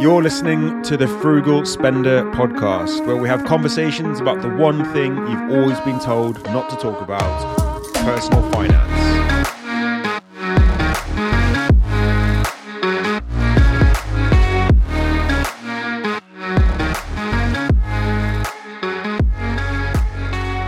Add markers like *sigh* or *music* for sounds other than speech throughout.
You're listening to the Frugal Spender podcast, where we have conversations about the one thing you've always been told not to talk about personal finance.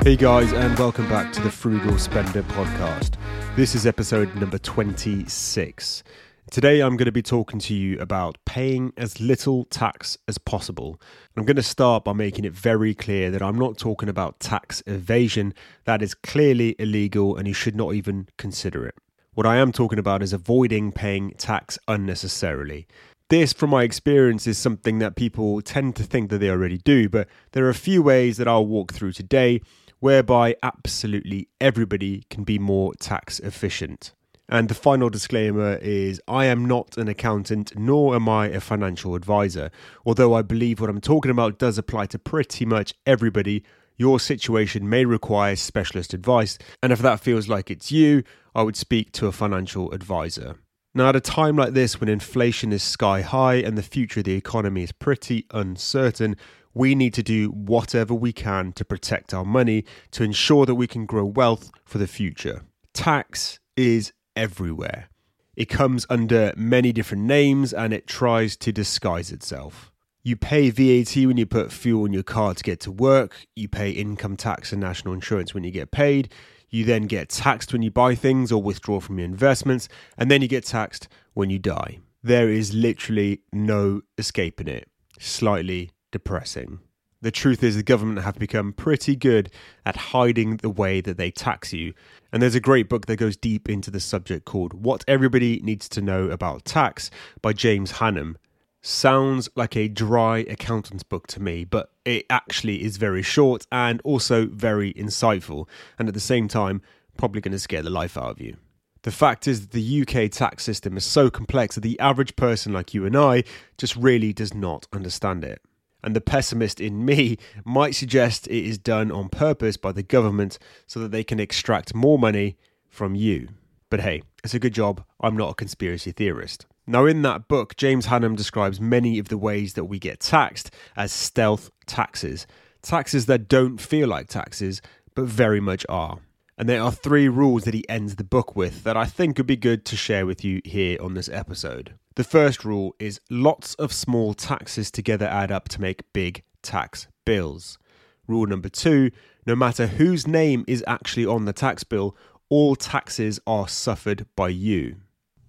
Hey guys, and welcome back to the Frugal Spender podcast. This is episode number 26. Today, I'm going to be talking to you about paying as little tax as possible. I'm going to start by making it very clear that I'm not talking about tax evasion. That is clearly illegal and you should not even consider it. What I am talking about is avoiding paying tax unnecessarily. This, from my experience, is something that people tend to think that they already do, but there are a few ways that I'll walk through today whereby absolutely everybody can be more tax efficient. And the final disclaimer is I am not an accountant, nor am I a financial advisor. Although I believe what I'm talking about does apply to pretty much everybody, your situation may require specialist advice. And if that feels like it's you, I would speak to a financial advisor. Now, at a time like this when inflation is sky high and the future of the economy is pretty uncertain, we need to do whatever we can to protect our money to ensure that we can grow wealth for the future. Tax is everywhere. It comes under many different names and it tries to disguise itself. You pay VAT when you put fuel in your car to get to work. You pay income tax and national insurance when you get paid. You then get taxed when you buy things or withdraw from your investments. And then you get taxed when you die. There is literally no escaping it. Slightly depressing. The truth is, the government have become pretty good at hiding the way that they tax you. And there's a great book that goes deep into the subject called What Everybody Needs to Know About Tax by James Hannam. Sounds like a dry accountant's book to me, but it actually is very short and also very insightful, and at the same time, probably going to scare the life out of you. The fact is that the UK tax system is so complex that the average person like you and I just really does not understand it and the pessimist in me might suggest it is done on purpose by the government so that they can extract more money from you. But hey, it's a good job. I'm not a conspiracy theorist. Now, in that book, James Hannam describes many of the ways that we get taxed as stealth taxes. Taxes that don't feel like taxes, but very much are. And there are three rules that he ends the book with that I think would be good to share with you here on this episode. The first rule is lots of small taxes together add up to make big tax bills. Rule number two no matter whose name is actually on the tax bill, all taxes are suffered by you.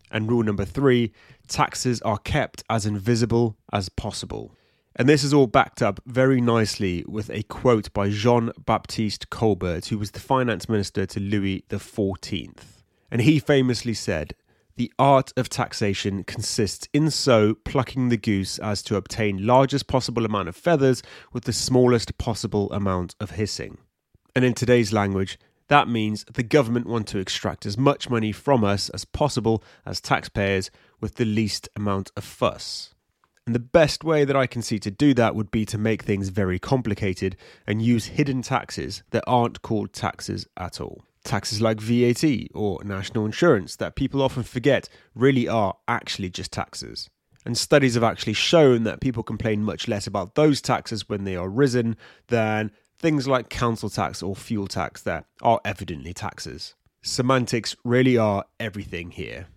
And rule number three taxes are kept as invisible as possible. And this is all backed up very nicely with a quote by Jean Baptiste Colbert, who was the finance minister to Louis XIV. And he famously said, the art of taxation consists in so plucking the goose as to obtain largest possible amount of feathers with the smallest possible amount of hissing. And in today's language, that means the government want to extract as much money from us as possible as taxpayers with the least amount of fuss. And the best way that I can see to do that would be to make things very complicated and use hidden taxes that aren't called taxes at all. Taxes like VAT or national insurance that people often forget really are actually just taxes. And studies have actually shown that people complain much less about those taxes when they are risen than things like council tax or fuel tax that are evidently taxes. Semantics really are everything here.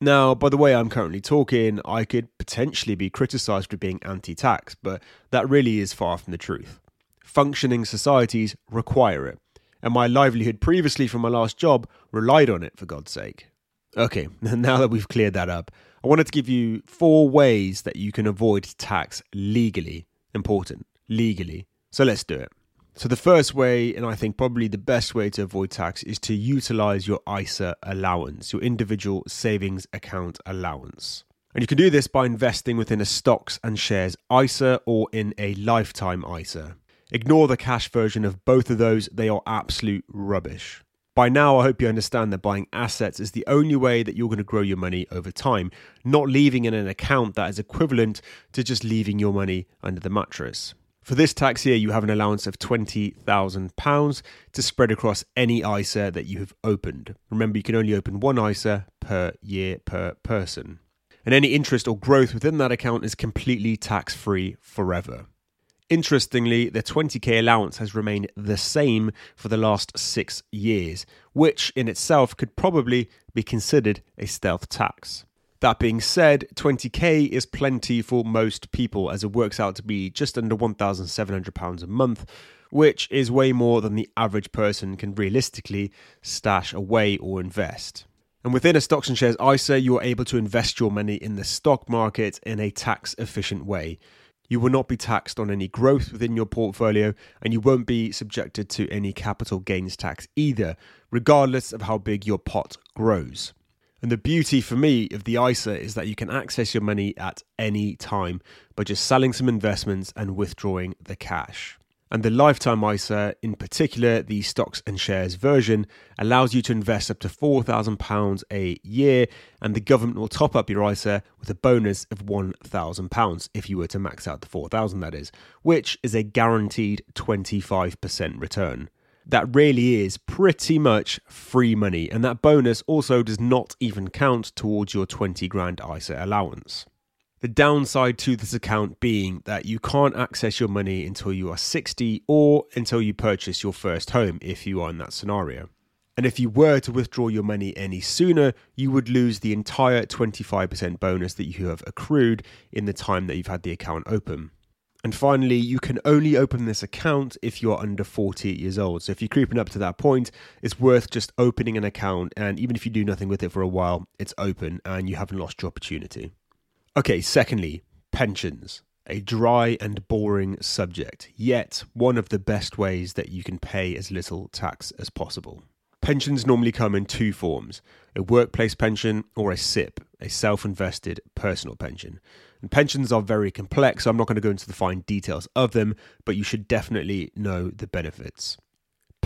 Now, by the way I'm currently talking, I could potentially be criticised for being anti tax, but that really is far from the truth. Functioning societies require it and my livelihood previously from my last job relied on it, for God's sake. Okay, *laughs* now that we've cleared that up, I wanted to give you four ways that you can avoid tax legally. Important, legally. So let's do it. So, the first way, and I think probably the best way to avoid tax, is to utilize your ISA allowance, your individual savings account allowance. And you can do this by investing within a stocks and shares ISA or in a lifetime ISA. Ignore the cash version of both of those, they are absolute rubbish. By now, I hope you understand that buying assets is the only way that you're going to grow your money over time, not leaving in an account that is equivalent to just leaving your money under the mattress. For this tax year, you have an allowance of £20,000 to spread across any ISA that you have opened. Remember, you can only open one ISA per year per person. and any interest or growth within that account is completely tax free forever. Interestingly, the 20k allowance has remained the same for the last six years, which in itself could probably be considered a stealth tax. That being said, 20k is plenty for most people as it works out to be just under £1,700 a month, which is way more than the average person can realistically stash away or invest. And within a stocks and shares ISA, you are able to invest your money in the stock market in a tax efficient way. You will not be taxed on any growth within your portfolio, and you won't be subjected to any capital gains tax either, regardless of how big your pot grows. And the beauty for me of the ISA is that you can access your money at any time by just selling some investments and withdrawing the cash. And the lifetime ISA, in particular the stocks and shares version, allows you to invest up to £4,000 a year, and the government will top up your ISA with a bonus of £1,000 if you were to max out the 4000 that is, which is a guaranteed 25% return. That really is pretty much free money, and that bonus also does not even count towards your 20 grand ISA allowance. The downside to this account being that you can't access your money until you are 60 or until you purchase your first home if you are in that scenario. And if you were to withdraw your money any sooner, you would lose the entire 25% bonus that you have accrued in the time that you've had the account open. And finally, you can only open this account if you're under 48 years old. So if you're creeping up to that point, it's worth just opening an account. And even if you do nothing with it for a while, it's open and you haven't lost your opportunity. Okay, secondly, pensions. A dry and boring subject, yet one of the best ways that you can pay as little tax as possible. Pensions normally come in two forms a workplace pension or a SIPP, a self invested personal pension. And pensions are very complex, so I'm not going to go into the fine details of them, but you should definitely know the benefits.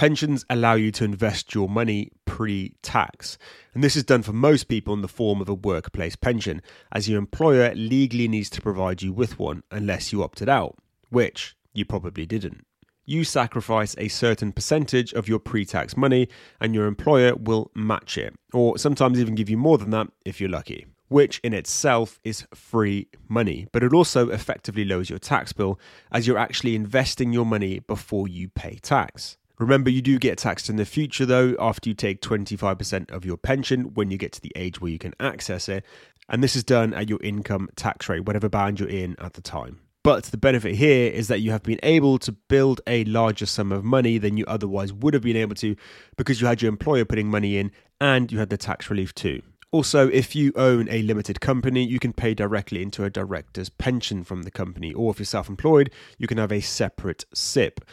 Pensions allow you to invest your money pre tax, and this is done for most people in the form of a workplace pension, as your employer legally needs to provide you with one unless you opted out, which you probably didn't. You sacrifice a certain percentage of your pre tax money, and your employer will match it, or sometimes even give you more than that if you're lucky which in itself is free money, but it also effectively lowers your tax bill as you're actually investing your money before you pay tax. Remember, you do get taxed in the future though, after you take 25% of your pension when you get to the age where you can access it, and this is done at your income tax rate, whatever band you're in at the time. But the benefit here is that you have been able to build a larger sum of money than you otherwise would have been able to because you had your employer putting money in and you had the tax relief too. Also, if you own a limited company, you can pay directly into a director's pension from the company, or if you're self employed, you can have a separate SIPP.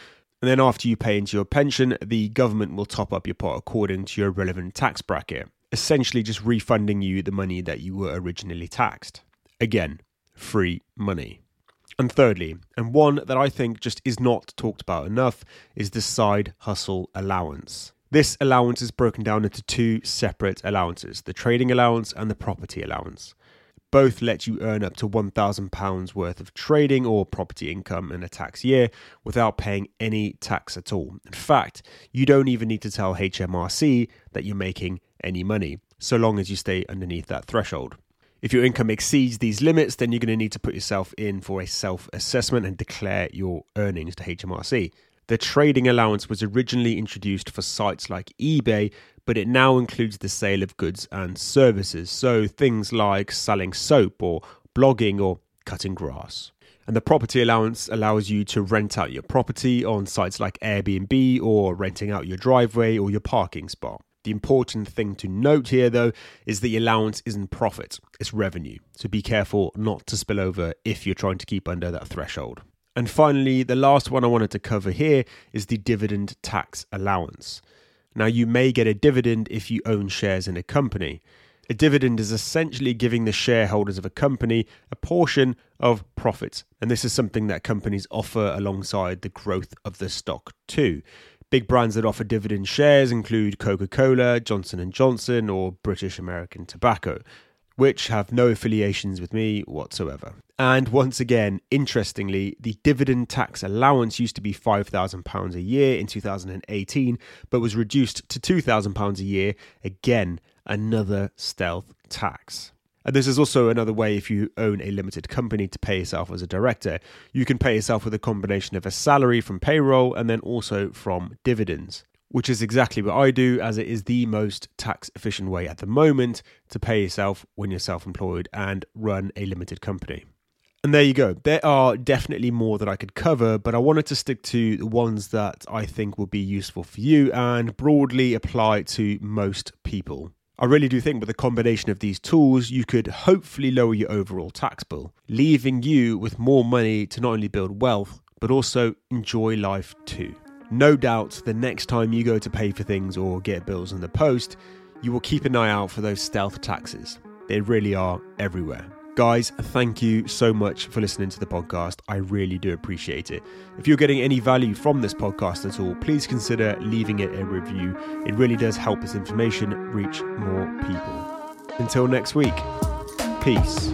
And then after you pay into your pension, the government will top up your pot according to your relevant tax bracket, essentially just refunding you the money that you were originally taxed. Again, free money. And thirdly, and one that I think just is not talked about enough, is the side hustle allowance. This allowance is broken down into two separate allowances the trading allowance and the property allowance both let you earn up to £1,000 worth of trading or property income in a tax year without paying any tax at all. In fact, you don't even need to tell HMRC that you're making any money, so long as you stay underneath that threshold. If your income exceeds these limits, then you're going to need to put yourself in for a self assessment and declare your earnings to HMRC. The trading allowance was originally introduced for sites like eBay, but it now includes the sale of goods and services, so things like selling soap or blogging or cutting grass. And the property allowance allows you to rent out your property on sites like Airbnb or renting out your driveway or your parking spot. The important thing to note here, though, is that the allowance isn't profit, it's revenue. So be careful not to spill over if you're trying to keep under that threshold. And finally, the last one I wanted to cover here is the dividend tax allowance. Now, you may get a dividend if you own shares in a company. A dividend is essentially giving the shareholders of a company a portion of profits, and this is something that companies offer alongside the growth of the stock too. Big brands that offer dividend shares include Coca-Cola, Johnson & Johnson, or British American Tobacco which have no affiliations with me whatsoever. And once again, interestingly, the dividend tax allowance used to be £5,000 a year in 2018, but was reduced to £2,000 a year. Again, another stealth tax. And this is also another way if you own a limited company to pay yourself as a director. You can pay yourself with a combination of a salary from payroll and then also from dividends, which is exactly what I do, as it is the most tax efficient way at the moment to pay yourself when you're self employed and run a limited company. And there you go. There are definitely more that I could cover, but I wanted to stick to the ones that I think will be useful for you and broadly apply to most people. I really do think with a combination of these tools, you could hopefully lower your overall tax bill, leaving you with more money to not only build wealth, but also enjoy life too. No doubt the next time you go to pay for things or get bills in the post, you will keep an eye out for those stealth taxes. They really are everywhere. Guys, thank you so much for listening to the podcast. I really do appreciate it. If you're getting any value from this podcast at all, please consider leaving it a review. It really does help this information reach more people. Until next week, peace.